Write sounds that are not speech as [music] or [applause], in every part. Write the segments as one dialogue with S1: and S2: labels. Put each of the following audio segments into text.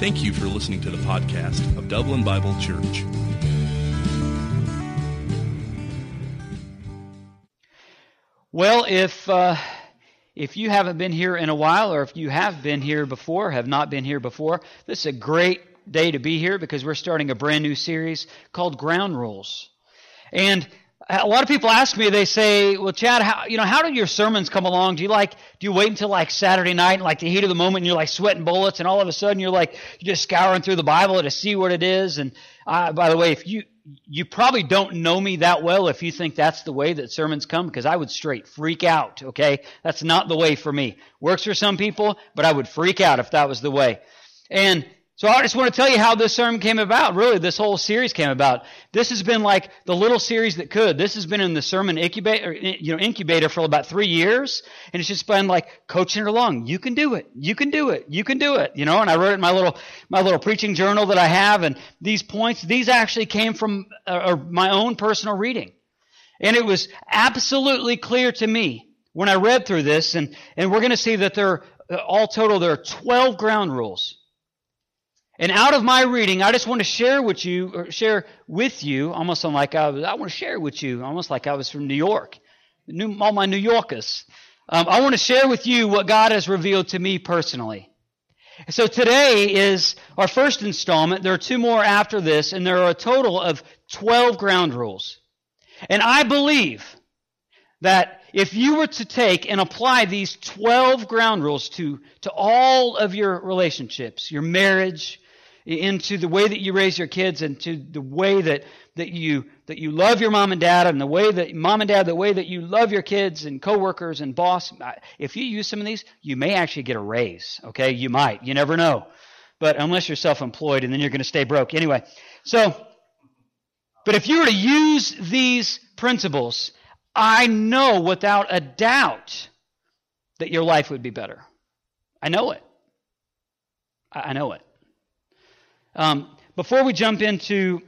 S1: Thank you for listening to the podcast of Dublin Bible Church.
S2: Well, if uh, if you haven't been here in a while, or if you have been here before, have not been here before, this is a great day to be here because we're starting a brand new series called Ground Rules. And a lot of people ask me, they say, well, Chad, how, you know, how do your sermons come along? Do you like, do you wait until like Saturday night and like the heat of the moment and you're like sweating bullets and all of a sudden you're like, you're just scouring through the Bible to see what it is? And uh, by the way, if you, you probably don't know me that well if you think that's the way that sermons come because I would straight freak out, okay? That's not the way for me. Works for some people, but I would freak out if that was the way. And so I just want to tell you how this sermon came about. Really, this whole series came about. This has been like the little series that could. This has been in the sermon incubator, you know, incubator for about three years, and it's just been like coaching it along. You can do it. You can do it. You can do it. You know. And I wrote it in my little my little preaching journal that I have, and these points, these actually came from uh, my own personal reading, and it was absolutely clear to me when I read through this, and and we're going to see that there, uh, all total, there are twelve ground rules and out of my reading, I just want to share with you, or share with you, almost like I, was, I want to share with you, almost like I was from New York, New, all my New Yorkers. Um, I want to share with you what God has revealed to me personally. So today is our first installment. There are two more after this, and there are a total of 12 ground rules. And I believe that if you were to take and apply these 12 ground rules to, to all of your relationships, your marriage, into the way that you raise your kids and to the way that, that you that you love your mom and dad and the way that mom and dad the way that you love your kids and coworkers and boss. If you use some of these you may actually get a raise okay? You might. You never know. But unless you're self-employed and then you're going to stay broke. Anyway so but if you were to use these principles i know without a doubt that your life would be better. I know it. I know it um, before we jump into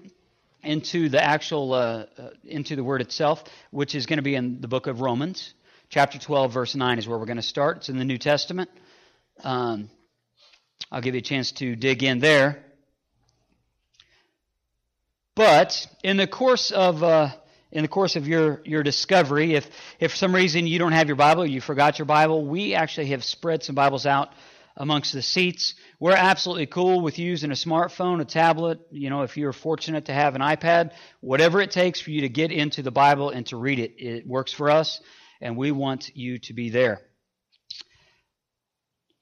S2: into the actual uh, uh, into the word itself, which is going to be in the book of Romans, chapter 12, verse 9 is where we're going to start. It's in the New Testament. Um, I'll give you a chance to dig in there. But in the course of uh, in the course of your your discovery, if if for some reason you don't have your Bible, you forgot your Bible, we actually have spread some Bibles out amongst the seats. We're absolutely cool with using a smartphone, a tablet, you know, if you're fortunate to have an iPad, whatever it takes for you to get into the Bible and to read it, it works for us, and we want you to be there.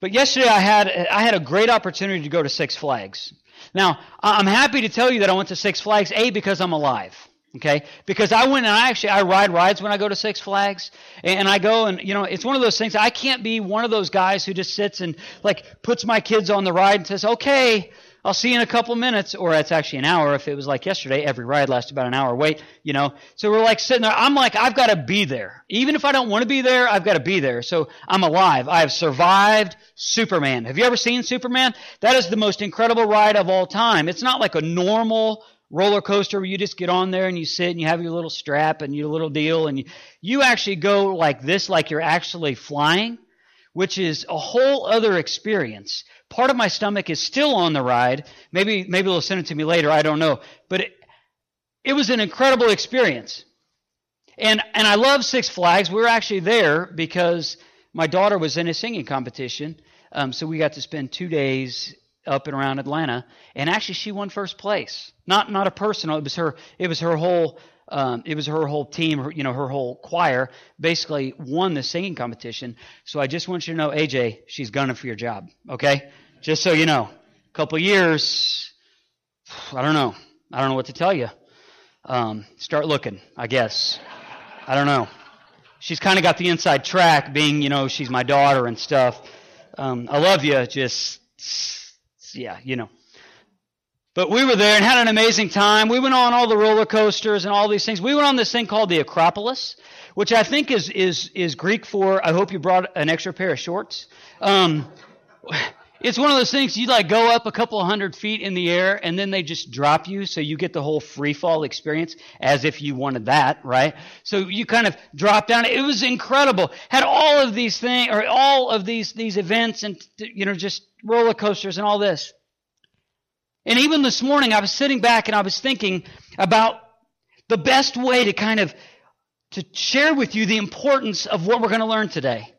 S2: But yesterday I had I had a great opportunity to go to Six Flags. Now, I'm happy to tell you that I went to Six Flags A because I'm alive. Okay? Because I went and I actually, I ride rides when I go to Six Flags. And I go and, you know, it's one of those things, I can't be one of those guys who just sits and, like, puts my kids on the ride and says, okay, I'll see you in a couple minutes. Or it's actually an hour if it was like yesterday. Every ride lasts about an hour wait, you know. So we're like sitting there. I'm like, I've got to be there. Even if I don't want to be there, I've got to be there. So I'm alive. I have survived Superman. Have you ever seen Superman? That is the most incredible ride of all time. It's not like a normal roller coaster where you just get on there and you sit and you have your little strap and your little deal and you, you actually go like this like you're actually flying which is a whole other experience. Part of my stomach is still on the ride. Maybe maybe they'll send it to me later. I don't know. But it, it was an incredible experience. And and i love six flags. We were actually there because my daughter was in a singing competition. Um, so we got to spend two days up and around Atlanta, and actually she won first place. Not not a personal. It was her. It was her whole. Um, it was her whole team. Her, you know, her whole choir basically won the singing competition. So I just want you to know, AJ, she's gunning for your job. Okay, just so you know. A couple years. I don't know. I don't know what to tell you. Um, start looking, I guess. I don't know. She's kind of got the inside track, being you know she's my daughter and stuff. Um, I love you. Just yeah, you know. But we were there and had an amazing time. We went on all the roller coasters and all these things. We went on this thing called the Acropolis, which I think is is is Greek for I hope you brought an extra pair of shorts. Um, it's one of those things you like go up a couple hundred feet in the air and then they just drop you so you get the whole free fall experience as if you wanted that, right? So you kind of drop down. It was incredible. Had all of these things or all of these these events and you know just roller coasters and all this. And even this morning, I was sitting back and I was thinking about the best way to kind of to share with you the importance of what we're going to learn today.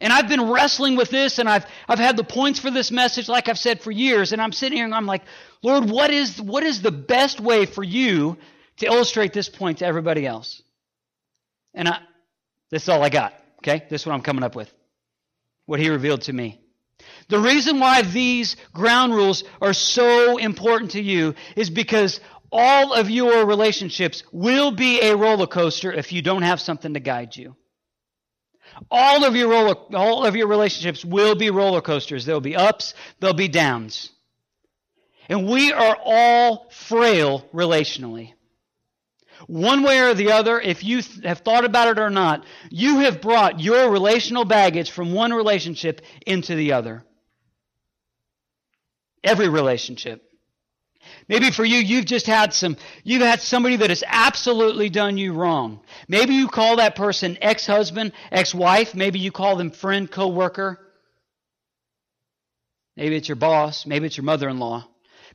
S2: And I've been wrestling with this and I've, I've had the points for this message, like I've said for years. And I'm sitting here and I'm like, Lord, what is, what is the best way for you to illustrate this point to everybody else? And I, this is all I got. Okay. This is what I'm coming up with. What he revealed to me. The reason why these ground rules are so important to you is because all of your relationships will be a roller coaster if you don't have something to guide you. All of your roller, all of your relationships will be roller coasters. There'll be ups, there'll be downs. And we are all frail relationally. One way or the other, if you have thought about it or not, you have brought your relational baggage from one relationship into the other. Every relationship. Maybe for you, you've just had some, you've had somebody that has absolutely done you wrong. Maybe you call that person ex-husband, ex-wife. Maybe you call them friend, co-worker. Maybe it's your boss. Maybe it's your mother-in-law.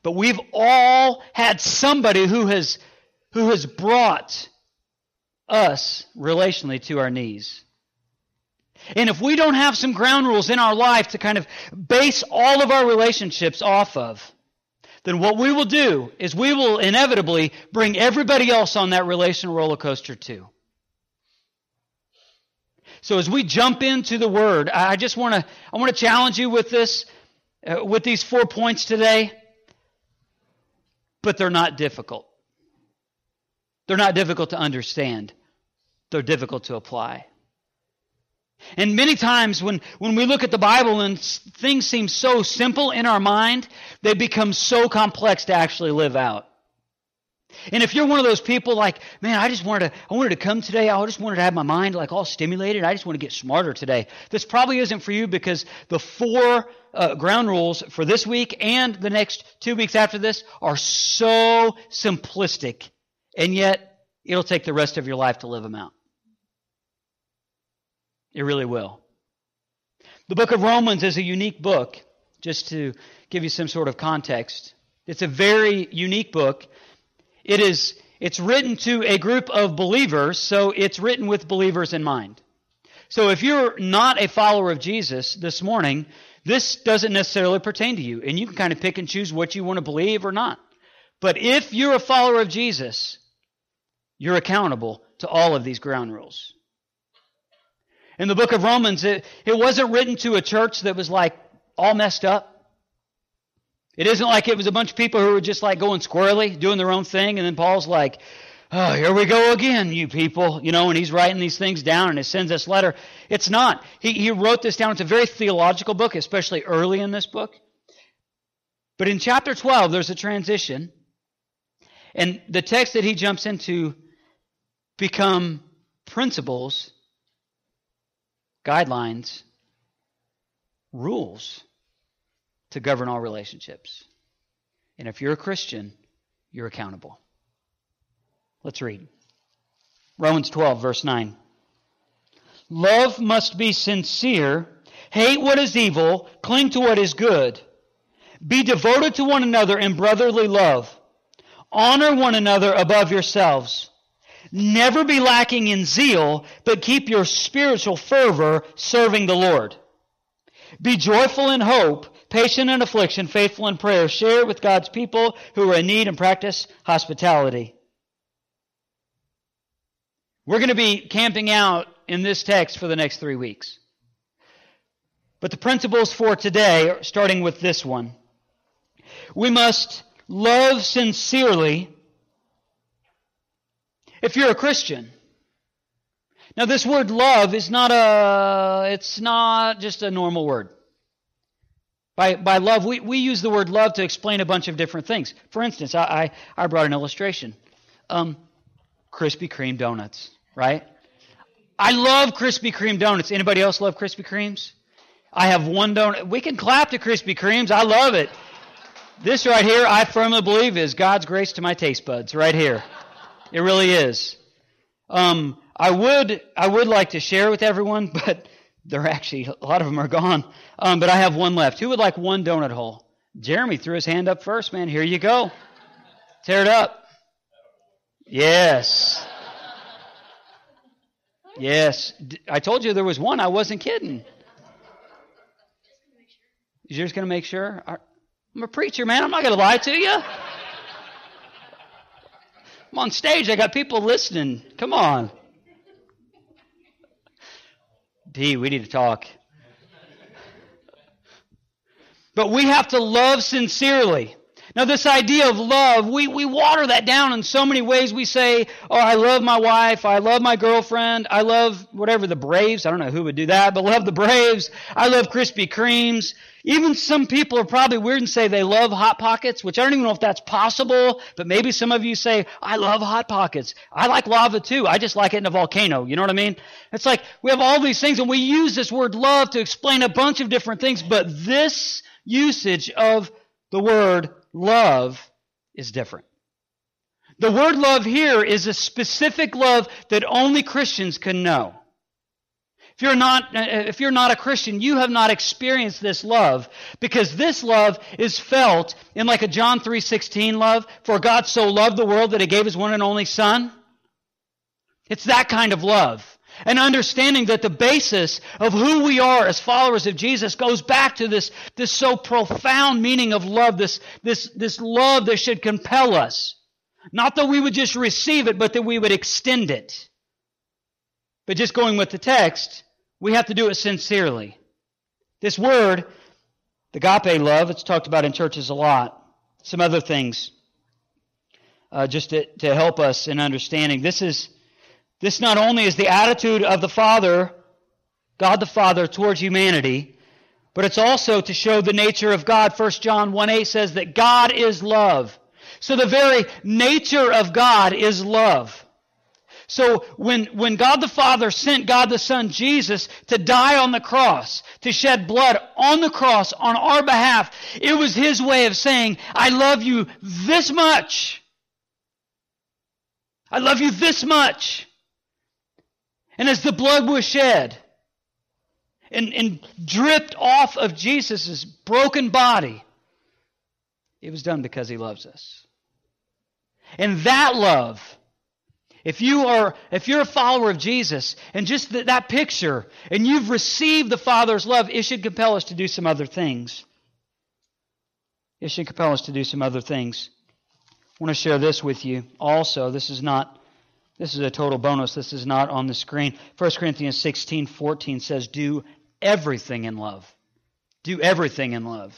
S2: But we've all had somebody who has, who has brought us relationally to our knees. And if we don't have some ground rules in our life to kind of base all of our relationships off of, then what we will do is we will inevitably bring everybody else on that relational roller coaster too. So as we jump into the word, I just want to I want to challenge you with this uh, with these four points today. But they're not difficult. They're not difficult to understand. They're difficult to apply. And many times when, when we look at the Bible and things seem so simple in our mind, they become so complex to actually live out. And if you're one of those people like, man, I just wanted to, I wanted to come today. I just wanted to have my mind like all stimulated. I just want to get smarter today. This probably isn't for you because the four uh, ground rules for this week and the next two weeks after this are so simplistic. And yet it'll take the rest of your life to live them out. It really will. The book of Romans is a unique book, just to give you some sort of context. It's a very unique book. It is it's written to a group of believers, so it's written with believers in mind. So if you're not a follower of Jesus this morning, this doesn't necessarily pertain to you, and you can kind of pick and choose what you want to believe or not. But if you're a follower of Jesus, you're accountable to all of these ground rules. In the book of Romans, it, it wasn't written to a church that was like all messed up. It isn't like it was a bunch of people who were just like going squirrely, doing their own thing, and then Paul's like, oh, here we go again, you people, you know, and he's writing these things down and he sends this letter. It's not. He, he wrote this down. It's a very theological book, especially early in this book. But in chapter 12, there's a transition. And the text that he jumps into become principles guidelines, rules to govern all relationships. And if you're a Christian, you're accountable. Let's read. Romans 12, verse 9. Love must be sincere. Hate what is evil. Cling to what is good. Be devoted to one another in brotherly love. Honor one another above yourselves. Never be lacking in zeal, but keep your spiritual fervor serving the Lord. Be joyful in hope, patient in affliction, faithful in prayer. Share with God's people who are in need and practice hospitality. We're going to be camping out in this text for the next three weeks. But the principles for today, are starting with this one. We must love sincerely if you're a Christian. Now this word love is not a, it's not just a normal word. By, by love, we, we use the word love to explain a bunch of different things. For instance, I, I, I brought an illustration. Um, Krispy Kreme donuts, right? I love Krispy Kreme donuts. Anybody else love Krispy Kremes? I have one donut. We can clap to Krispy Kremes. I love it. This right here, I firmly believe, is God's grace to my taste buds right here. It really is. Um, I would I would like to share with everyone, [laughs] but they're actually a lot of them are gone. Um, but I have one left. Who would like one donut hole? Jeremy threw his hand up first, man. Here you go. Tear it up. Yes. Yes. I told you there was one. I wasn't kidding. You're just going to make sure? I'm a preacher, man. I'm not going to lie to you. I'm on stage. I got people listening. Come on. D, we need to talk. But we have to love sincerely. Now, this idea of love, we, we water that down in so many ways. We say, oh, I love my wife. I love my girlfriend. I love whatever the Braves. I don't know who would do that, but love the Braves. I love Krispy Kremes. Even some people are probably weird and say they love Hot Pockets, which I don't even know if that's possible, but maybe some of you say, I love Hot Pockets. I like lava too. I just like it in a volcano. You know what I mean? It's like we have all these things and we use this word love to explain a bunch of different things, but this usage of the word love is different. The word love here is a specific love that only Christians can know. If you're not, uh, uh, if you're not a Christian, you have not experienced this love because this love is felt in like a John 3:16 love, for God so loved the world that he gave his one and only son. It's that kind of love. And understanding that the basis of who we are as followers of Jesus goes back to this, this so profound meaning of love, this, this, this love that should compel us. Not that we would just receive it, but that we would extend it. But just going with the text, we have to do it sincerely. This word, the agape love, it's talked about in churches a lot. Some other things, uh, just to, to help us in understanding. This is this not only is the attitude of the Father, God the Father, towards humanity, but it's also to show the nature of God. 1 John 1 8 says that God is love. So the very nature of God is love. So when, when God the Father sent God the Son, Jesus, to die on the cross, to shed blood on the cross on our behalf, it was His way of saying, I love you this much. I love you this much. And as the blood was shed and, and dripped off of Jesus' broken body, it was done because he loves us. And that love, if you are, if you're a follower of Jesus, and just th- that picture, and you've received the Father's love, it should compel us to do some other things. It should compel us to do some other things. I want to share this with you also. This is not this is a total bonus. This is not on the screen. 1 Corinthians 16 14 says, Do everything in love. Do everything in love.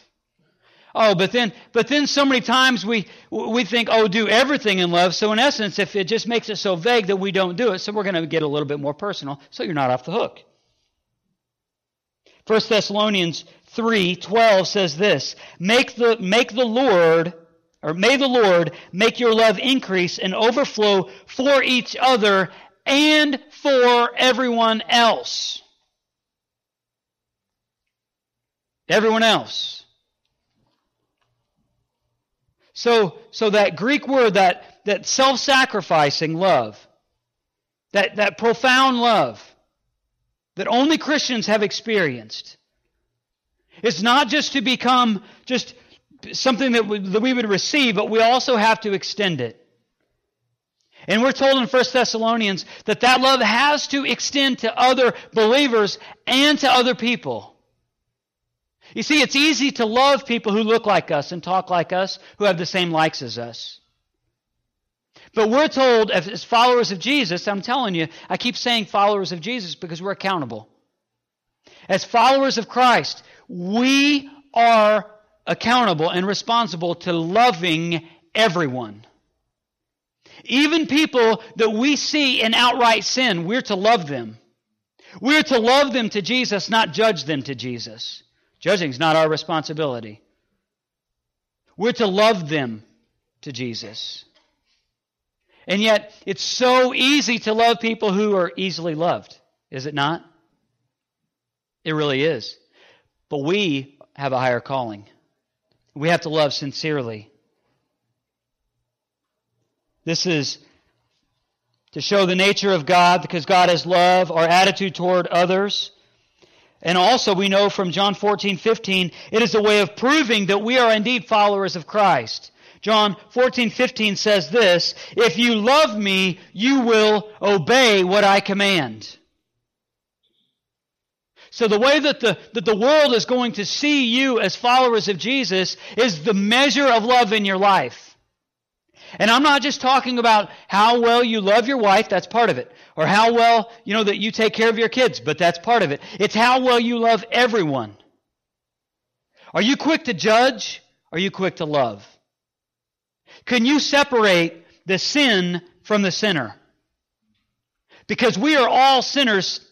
S2: Oh, but then, but then so many times we, we think, oh, do everything in love. So in essence, if it just makes it so vague that we don't do it, so we're going to get a little bit more personal, so you're not off the hook. 1 Thessalonians 3:12 says this, make the, make the Lord or may the Lord make your love increase and overflow for each other and for everyone else. Everyone else. So, so that Greek word, that, that self-sacrificing love, that, that profound love that only Christians have experienced, it's not just to become just something that we, that we would receive, but we also have to extend it. And we're told in 1 Thessalonians that that love has to extend to other believers and to other people. You see, it's easy to love people who look like us and talk like us, who have the same likes as us. But we're told, as followers of Jesus, I'm telling you, I keep saying followers of Jesus because we're accountable. As followers of Christ, we are accountable and responsible to loving everyone. Even people that we see in outright sin, we're to love them. We're to love them to Jesus, not judge them to Jesus. Judging is not our responsibility. We're to love them to Jesus. And yet, it's so easy to love people who are easily loved, is it not? It really is. But we have a higher calling. We have to love sincerely. This is to show the nature of God because God is love, our attitude toward others. And also we know from John 14, 15, it is a way of proving that we are indeed followers of Christ. John 14, 15 says this, If you love me, you will obey what I command. So the way that the, that the world is going to see you as followers of Jesus is the measure of love in your life. And I'm not just talking about how well you love your wife, that's part of it. Or how well, you know, that you take care of your kids, but that's part of it. It's how well you love everyone. Are you quick to judge? Are you quick to love? Can you separate the sin from the sinner? Because we are all sinners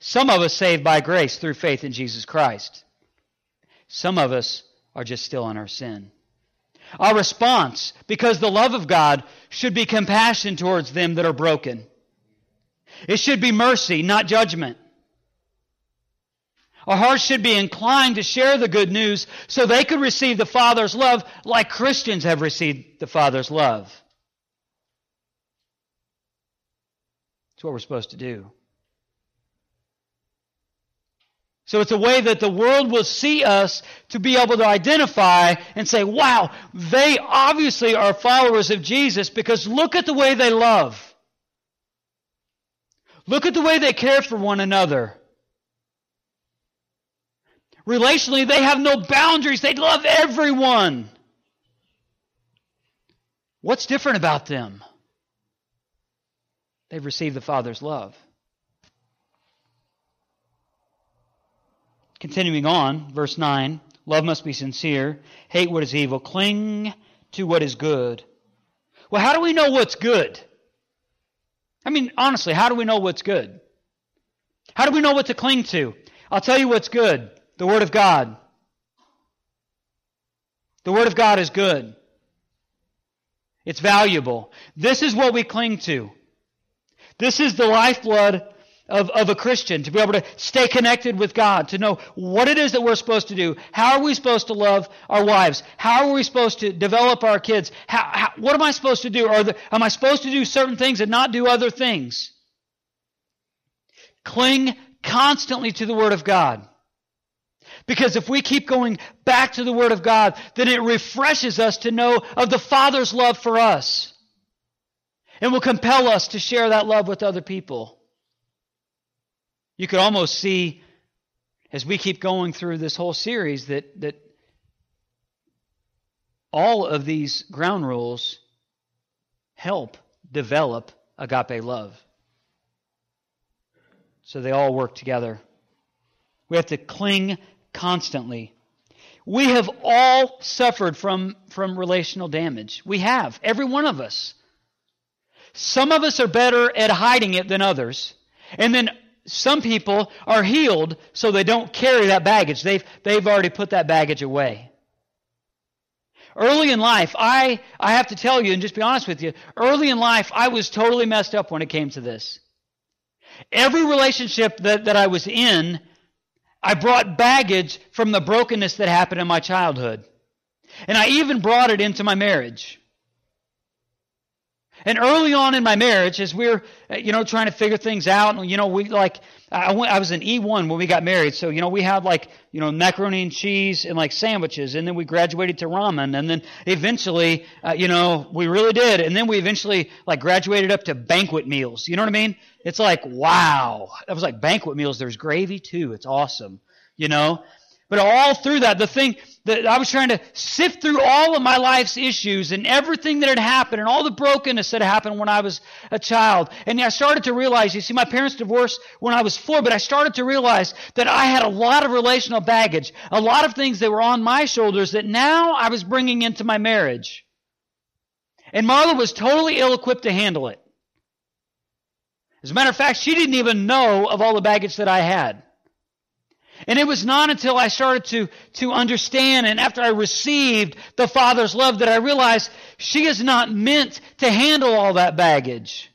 S2: some of us saved by grace through faith in Jesus Christ. Some of us are just still in our sin. Our response, because the love of God, should be compassion towards them that are broken. It should be mercy, not judgment. Our hearts should be inclined to share the good news so they could receive the Father's love like Christians have received the Father's love. That's what we're supposed to do. So it's a way that the world will see us to be able to identify and say, wow, they obviously are followers of Jesus because look at the way they love. Look at the way they care for one another. Relationally, they have no boundaries. They love everyone. What's different about them? They've received the Father's love. Continuing on, verse 9 love must be sincere, hate what is evil, cling to what is good. Well, how do we know what's good? I mean, honestly, how do we know what's good? How do we know what to cling to? I'll tell you what's good the Word of God. The Word of God is good. It's valuable. This is what we cling to. This is the lifeblood of, of a Christian, to be able to stay connected with God, to know what it is that we're supposed to do. How are we supposed to love our wives? How are we supposed to develop our kids? How, how, what am I supposed to do? Are am I supposed to do certain things and not do other things? Cling constantly to the Word of God. Because if we keep going back to the Word of God, then it refreshes us to know of the Father's love for us. And will compel us to share that love with other people. You could almost see, as we keep going through this whole series, that, that all of these ground rules help develop agape love. So they all work together. We have to cling constantly. We have all suffered from, from relational damage. We have, every one of us. Some of us are better at hiding it than others. And then some people are healed so they don't carry that baggage. They've, they've already put that baggage away. Early in life, I, I have to tell you and just be honest with you, early in life, I was totally messed up when it came to this. Every relationship that, that I was in, I brought baggage from the brokenness that happened in my childhood. And I even brought it into my marriage. And early on in my marriage, as we were, uh, you know, trying to figure things out, and you know, we like, I went, I was in E1 when we got married, so you know, we had like, you know, macaroni and cheese and like sandwiches, and then we graduated to ramen, and then eventually, uh, you know, we really did, and then we eventually like graduated up to banquet meals. You know what I mean? It's like, wow, that was like banquet meals. There's gravy too. It's awesome. You know, but all through that, the thing that I was trying to sift through all of my life's issues and everything that had happened and all the brokenness that happened when I was a child. And I started to realize, you see, my parents divorced when I was four, but I started to realize that I had a lot of relational baggage, a lot of things that were on my shoulders that now I was bringing into my marriage. And Marla was totally ill equipped to handle it. As a matter of fact, she didn't even know of all the baggage that I had. And it was not until I started to, to understand and after I received the Father's love that I realized she is not meant to handle all that baggage.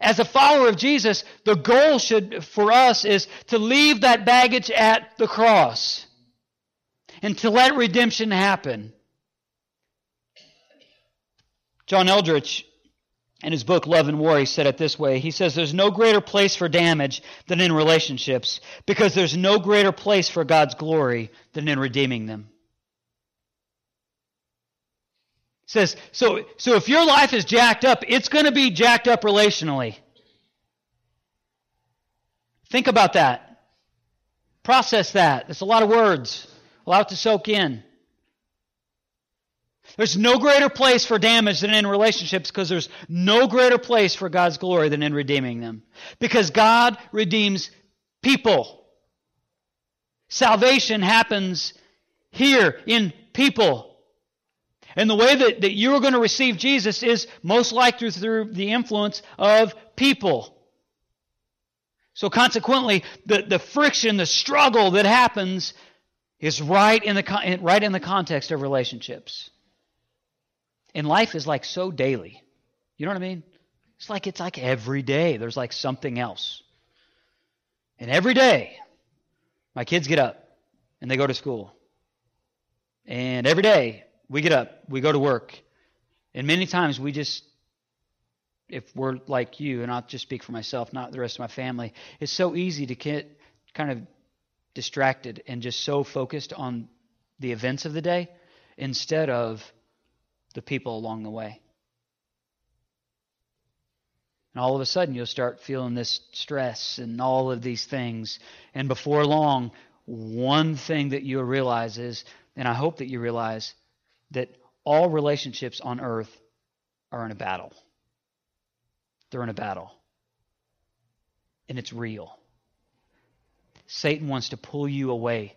S2: As a follower of Jesus, the goal should, for us is to leave that baggage at the cross and to let redemption happen. John Eldredge In his book, Love and War, he said it this way. He says, There's no greater place for damage than in relationships because there's no greater place for God's glory than in redeeming them. He says, so, so if your life is jacked up, it's going to be jacked up relationally. Think about that. Process that. That's a lot of words. Allow it to soak in. There's no greater place for damage than in relationships because there's no greater place for God's glory than in redeeming them. Because God redeems people. Salvation happens here in people. And the way that, that you're going to receive Jesus is most likely through the influence of people. So consequently, the, the friction, the struggle that happens is right in the, right in the context of relationships. And life is like so daily. You know what I mean? It's like it's like every day there's like something else. And every day my kids get up and they go to school. And every day we get up, we go to work. And many times we just if we're like you, and I'll just speak for myself, not the rest of my family, it's so easy to get kind of distracted and just so focused on the events of the day instead of the people along the way. And all of a sudden, you'll start feeling this stress and all of these things. And before long, one thing that you'll realize is, and I hope that you realize, that all relationships on earth are in a battle. They're in a battle. And it's real. Satan wants to pull you away.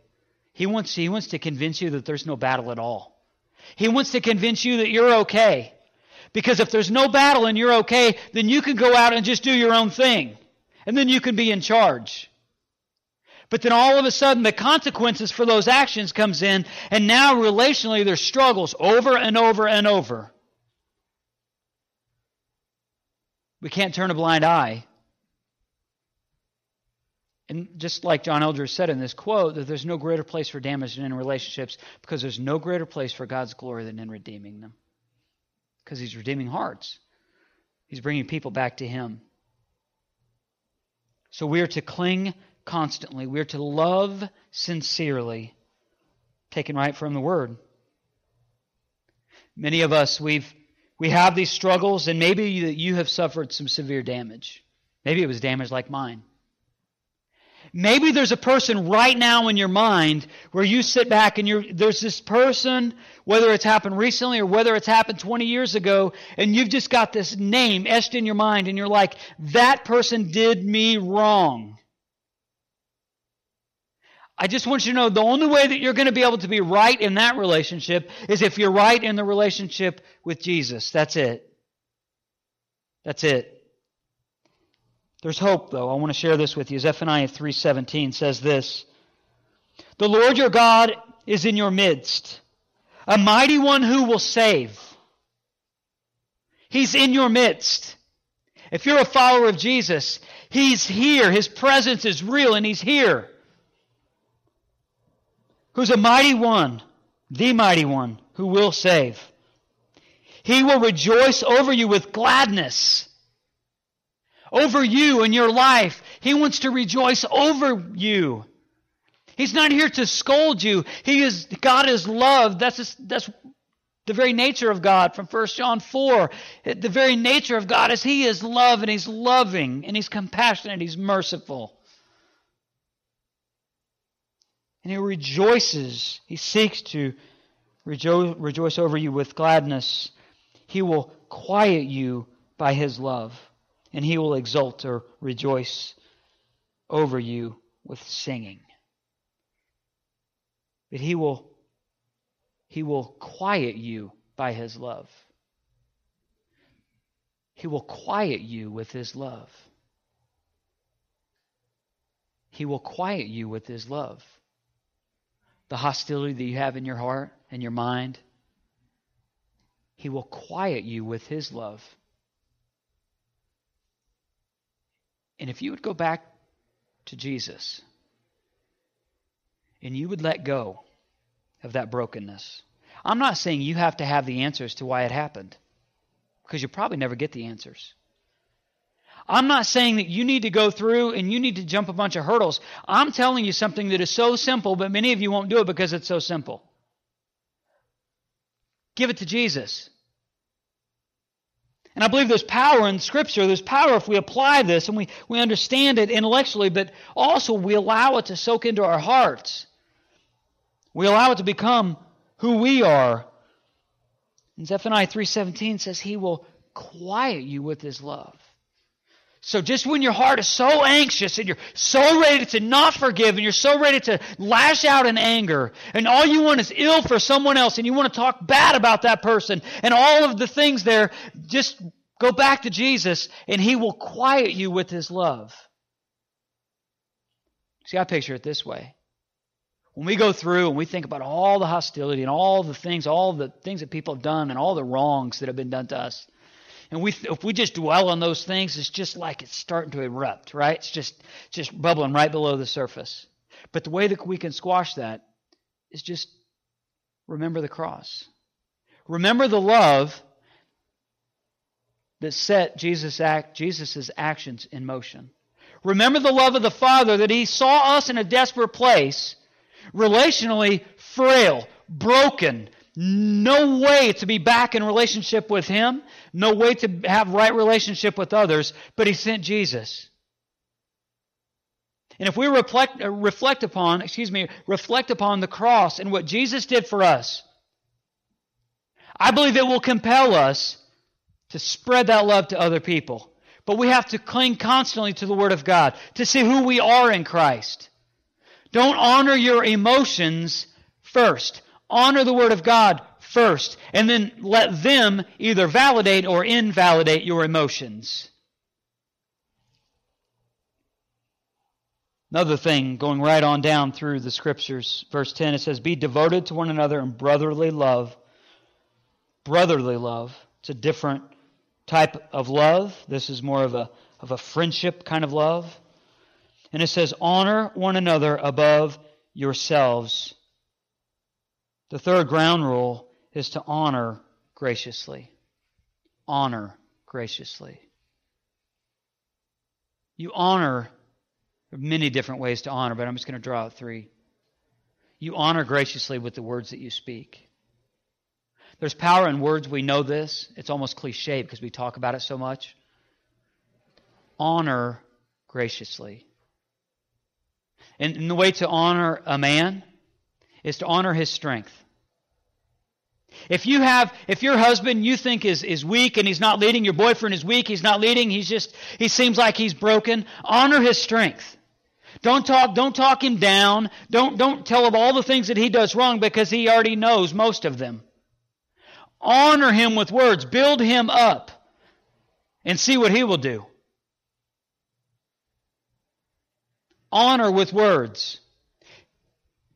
S2: He wants, he wants to convince you that there's no battle at all. He wants to convince you that you're okay. Because if there's no battle and you're okay, then you can go out and just do your own thing. And then you can be in charge. But then all of a sudden the consequences for those actions comes in and now relationally there's struggles over and over and over. We can't turn a blind eye. And just like John Eldredge said in this quote, that there's no greater place for damage than in relationships because there's no greater place for God's glory than in redeeming them. Because He's redeeming hearts, He's bringing people back to Him. So we are to cling constantly, we are to love sincerely, taken right from the Word. Many of us, we've we have these struggles, and maybe you have suffered some severe damage. Maybe it was damage like mine. Maybe there's a person right now in your mind where you sit back and you're, there's this person, whether it's happened recently or whether it's happened 20 years ago, and you've just got this name etched in your mind and you're like, that person did me wrong. I just want you to know the only way that you're going to be able to be right in that relationship is if you're right in the relationship with Jesus. That's it. That's it. There's hope, though. I want to share this with you. Zephaniah 3.17 says this. The Lord your God is in your midst, a mighty one who will save. He's in your midst. If you're a follower of Jesus, He's here. His presence is real and He's here. Who's a mighty one, the mighty one, who will save. He will rejoice over you with gladness over you and your life. He wants to rejoice over you. He's not here to scold you. He is God is love. That's just, that's the very nature of God from 1 John 4. The very nature of God is He is love and He's loving and He's compassionate, He's merciful. And He rejoices. He seeks to rejo- rejoice over you with gladness. He will quiet you by His love and he will exult or rejoice over you with singing. But he will he will quiet you by his love. He will quiet you with his love. He will quiet you with his love. The hostility that you have in your heart and your mind, he will quiet you with his love. And if you would go back to Jesus and you would let go of that brokenness, I'm not saying you have to have the answers to why it happened. because you'll probably never get the answers. I'm not saying that you need to go through and you need to jump a bunch of hurdles. I'm telling you something that is so simple, but many of you won't do it because it's so simple. Give it to Jesus. And I believe there's power in Scripture. There's power if we apply this and we, we understand it intellectually, but also we allow it to soak into our hearts. We allow it to become who we are. And Zephaniah 3.17 says he will quiet you with his love. So just when your heart is so anxious and you're so ready to not forgive and you're so ready to lash out in anger and all you want is ill for someone else and you want to talk bad about that person and all of the things there, just go back to Jesus and he will quiet you with his love. See, I picture it this way. When we go through and we think about all the hostility and all the things, all the things that people have done and all the wrongs that have been done to us, and we, if we just dwell on those things, it's just like it's starting to erupt, right? It's just, just bubbling right below the surface. But the way that we can squash that is just remember the cross. Remember the love that set Jesus' act, Jesus's actions in motion. Remember the love of the Father that He saw us in a desperate place, relationally frail, broken, no way to be back in relationship with Him, no way to have right relationship with others, but He sent Jesus. And if we reflect, uh, reflect upon, excuse me, reflect upon the cross and what Jesus did for us, I believe it will compel us to spread that love to other people. But we have to cling constantly to the Word of God to see who we are in Christ. Don't honor your emotions first honor the Word of God first, and then let them either validate or invalidate your emotions. Another thing, going right on down through the scriptures, verse 10, it says, Be devoted to one another in brotherly love. Brotherly love. It's a different type of love. This is more of a, of a friendship kind of love. And it says, Honor one another above yourselves. The third ground rule is to honor graciously. Honor graciously. You honor, many different ways to honor, but I'm just going to draw out three. You honor graciously with the words that you speak. There's power in words. We know this. It's almost cliche because we talk about it so much. Honor graciously. And, and the way to honor a man is to honor his strength. If you have, if your husband you think is, is weak and he's not leading, your boyfriend is weak, he's not leading, he's just, he seems like he's broken, honor his strength. Don't talk, don't talk him down. Don't, don't tell him all the things that he does wrong because he already knows most of them. Honor him with words. Build him up and see what he will do. Honor with words.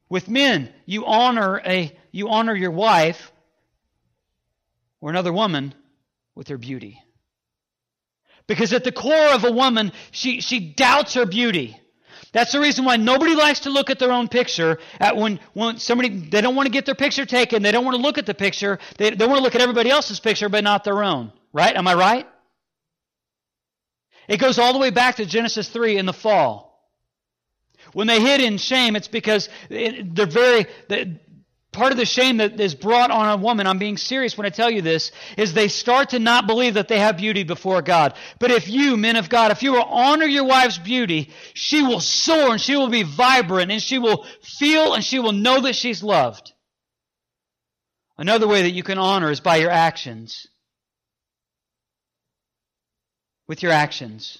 S2: With men, you honor a, you honor your wife or another woman with her beauty. Because at the core of a woman, she, she doubts her beauty. That's the reason why nobody likes to look at their own picture. At when, when somebody, they don't want to get their picture taken. They don't want to look at the picture. They, they want to look at everybody else's picture, but not their own. Right? Am I right? It goes all the way back to Genesis 3 in the fall. When they hid in shame, it's because they're very, part of the shame that is brought on a woman, I'm being serious when I tell you this, is they start to not believe that they have beauty before God. But if you, men of God, if you will honor your wife's beauty, she will soar and she will be vibrant and she will feel and she will know that she's loved. Another way that you can honor is by your actions. With your actions.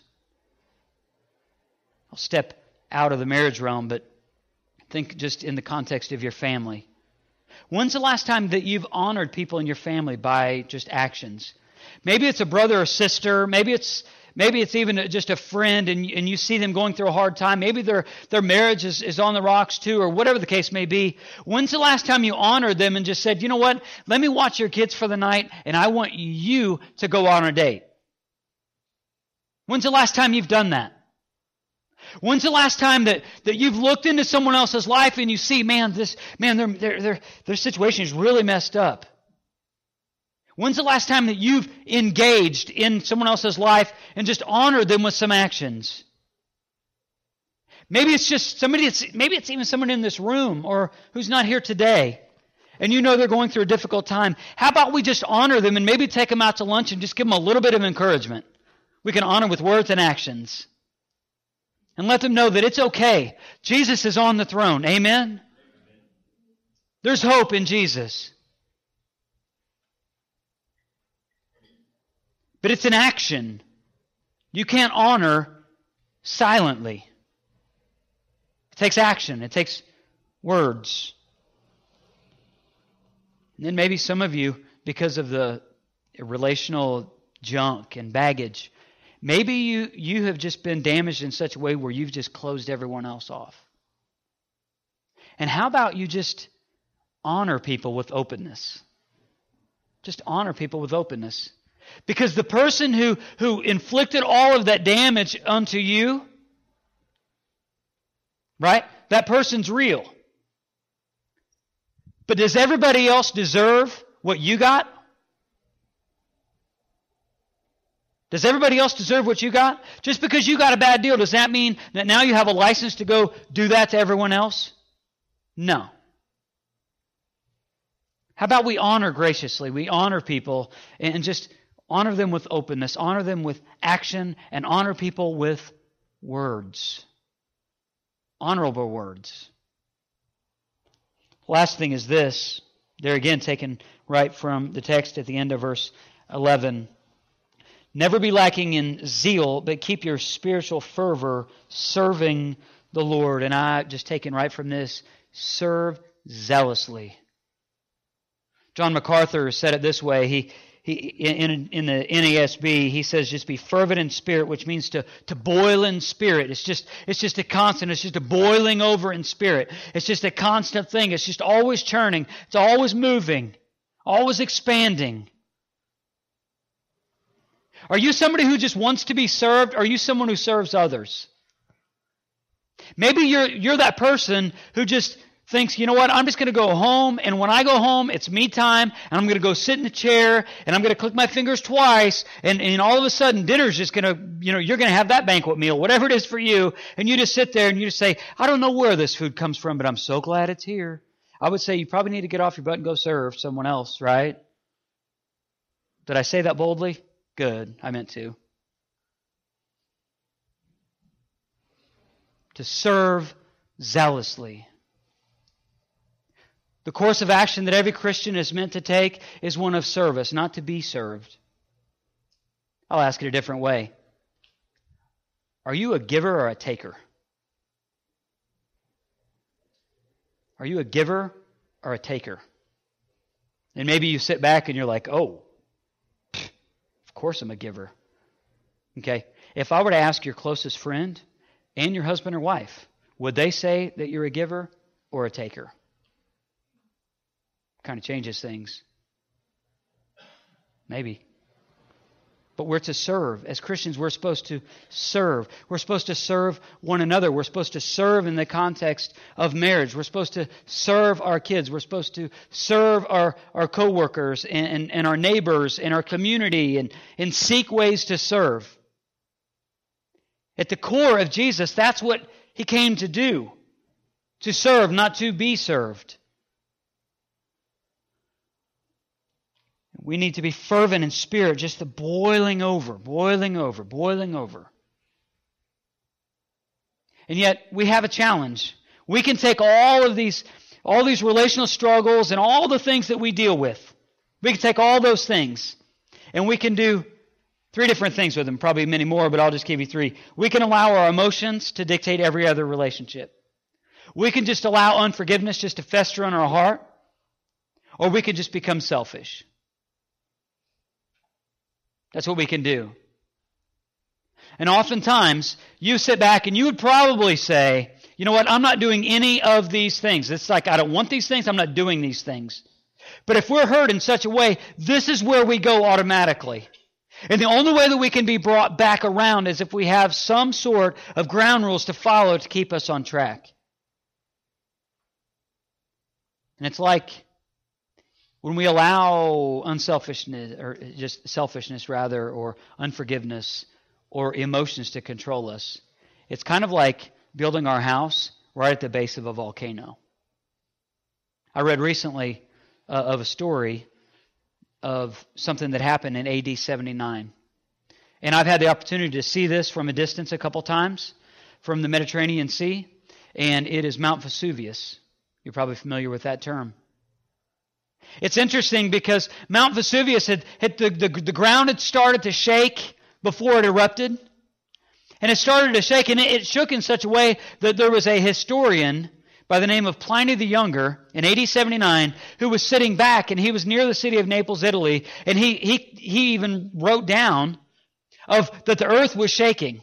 S2: I'll step out of the marriage realm, but think just in the context of your family. When's the last time that you've honored people in your family by just actions? Maybe it's a brother or sister. Maybe it's maybe it's even just a friend and, and you see them going through a hard time. Maybe their, their marriage is, is on the rocks too, or whatever the case may be. When's the last time you honored them and just said, you know what? Let me watch your kids for the night and I want you to go on a date. When's the last time you've done that? When's the last time that, that you've looked into someone else's life and you see, man, this man, their, their, their, their situation is really messed up? When's the last time that you've engaged in someone else's life and just honored them with some actions? Maybe it's just somebody it's maybe it's even someone in this room or who's not here today. And you know they're going through a difficult time. How about we just honor them and maybe take them out to lunch and just give them a little bit of encouragement? We can honor with words and actions. And let them know that it's okay. Jesus is on the throne. Amen. There's hope in Jesus. But it's an action. You can't honor silently. It takes action, it takes words. And then maybe some of you, because of the relational junk and baggage, maybe you, you have just been damaged in such a way where you've just closed everyone else off. And how about you just honor people with openness? Just honor people with openness. Because the person who, who inflicted all of that damage unto you, right? That person's real. But does everybody else deserve what you got? Does everybody else deserve what you got? Just because you got a bad deal, does that mean that now you have a license to go do that to everyone else? No. How about we honor graciously? We honor people and just honor them with openness, honor them with action, and honor people with words. Honorable words. Last thing is this. There again, taken right from the text at the end of verse 11. Never be lacking in zeal, but keep your spiritual fervor serving the Lord. And I just taken right from this serve zealously. John MacArthur said it this way. He, he, in, in the NASB, he says just be fervent in spirit, which means to, to boil in spirit. It's just, it's just a constant. It's just a boiling over in spirit. It's just a constant thing. It's just always churning. It's always moving, always expanding. Are you somebody who just wants to be served? Or are you someone who serves others? Maybe you're, you're that person who just thinks, you know what, I'm just going to go home, and when I go home, it's me time, and I'm going to go sit in a chair, and I'm going to click my fingers twice, and, and all of a sudden, dinner's just going to, you know, you're going to have that banquet meal, whatever it is for you, and you just sit there and you just say, I don't know where this food comes from, but I'm so glad it's here. I would say you probably need to get off your butt and go serve someone else, right? Did I say that boldly? Good. I meant to. To serve zealously. The course of action that every Christian is meant to take is one of service, not to be served. I'll ask it a different way. Are you a giver or a taker? Are you a giver or a taker? And maybe you sit back and you're like, oh, course I'm a giver. Okay? If I were to ask your closest friend and your husband or wife, would they say that you're a giver or a taker? kind of changes things. Maybe. But we're to serve. As Christians, we're supposed to serve. We're supposed to serve one another. We're supposed to serve in the context of marriage. We're supposed to serve our kids. We're supposed to serve our, our coworkers and, and, and our neighbors and our community and, and seek ways to serve. At the core of Jesus, that's what he came to do. To serve, not to be served. We need to be fervent in spirit, just the boiling over, boiling over, boiling over. And yet we have a challenge. We can take all of these all these relational struggles and all the things that we deal with. We can take all those things and we can do three different things with them, probably many more, but I'll just give you three. We can allow our emotions to dictate every other relationship. We can just allow unforgiveness just to fester in our heart, or we can just become selfish. That's what we can do. And oftentimes, you sit back and you would probably say, you know what, I'm not doing any of these things. It's like, I don't want these things, I'm not doing these things. But if we're hurt in such a way, this is where we go automatically. And the only way that we can be brought back around is if we have some sort of ground rules to follow to keep us on track. And it's like when we allow unselfishness, or just selfishness rather, or unforgiveness, or emotions to control us, it's kind of like building our house right at the base of a volcano. I read recently uh, of a story of something that happened in AD 79. And I've had the opportunity to see this from a distance a couple times from the Mediterranean Sea, and it is Mount Vesuvius. You're probably familiar with that term. It's interesting because Mount Vesuvius had, had the, the, the ground had started to shake before it erupted. And it started to shake, and it, it shook in such a way that there was a historian by the name of Pliny the Younger in AD 79 who was sitting back, and he was near the city of Naples, Italy, and he, he, he even wrote down of that the earth was shaking.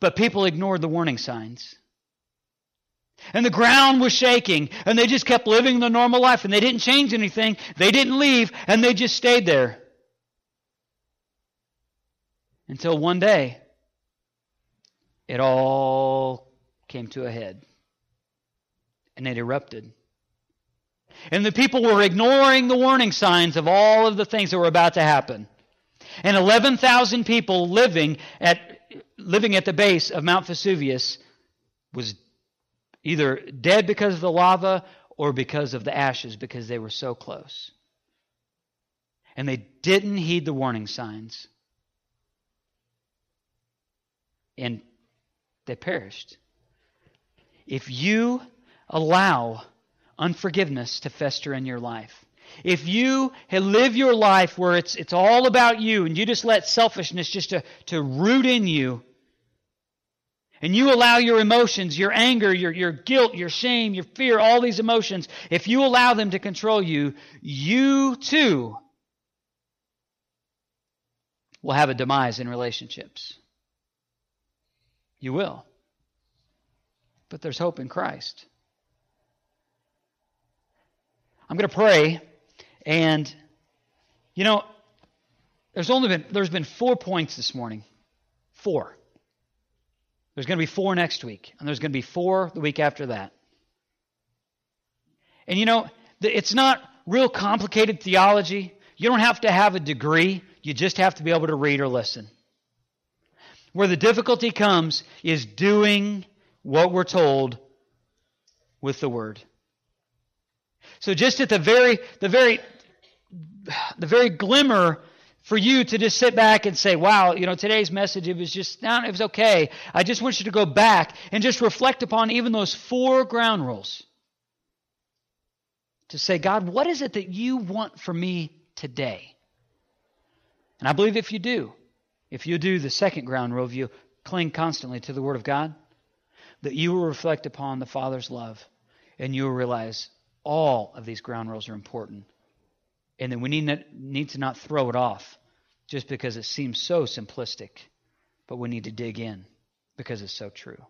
S2: But people ignored the warning signs. And the ground was shaking, and they just kept living their normal life, and they didn't change anything. They didn't leave, and they just stayed there. Until one day, it all came to a head. And it erupted. And the people were ignoring the warning signs of all of the things that were about to happen. And 11,000 people living at, living at the base of Mount Vesuvius was either dead because of the lava or because of the ashes because they were so close. And they didn't heed the warning signs. And they perished. If you allow unforgiveness to fester in your life, if you live your life where it's, it's all about you and you just let selfishness just to, to root in you, and you allow your emotions, your anger, your, your guilt, your shame, your fear, all these emotions, if you allow them to control you, you too will have a demise in relationships. You will. But there's hope in Christ. I'm going to pray and you know there's only been there's been 4 points this morning. 4. There's going to be 4 next week and there's going to be 4 the week after that. And you know it's not real complicated theology. You don't have to have a degree. You just have to be able to read or listen. Where the difficulty comes is doing what we're told with the word. So just at the very the very the very glimmer for you to just sit back and say, wow, you know, today's message, it was just, no, it was okay. I just want you to go back and just reflect upon even those four ground rules. To say, God, what is it that you want for me today? And I believe if you do, if you do the second ground rule, if you cling constantly to the Word of God, that you will reflect upon the Father's love and you will realize all of these ground rules are important. And then we need, not, need to not throw it off just because it seems so simplistic, but we need to dig in because it's so true.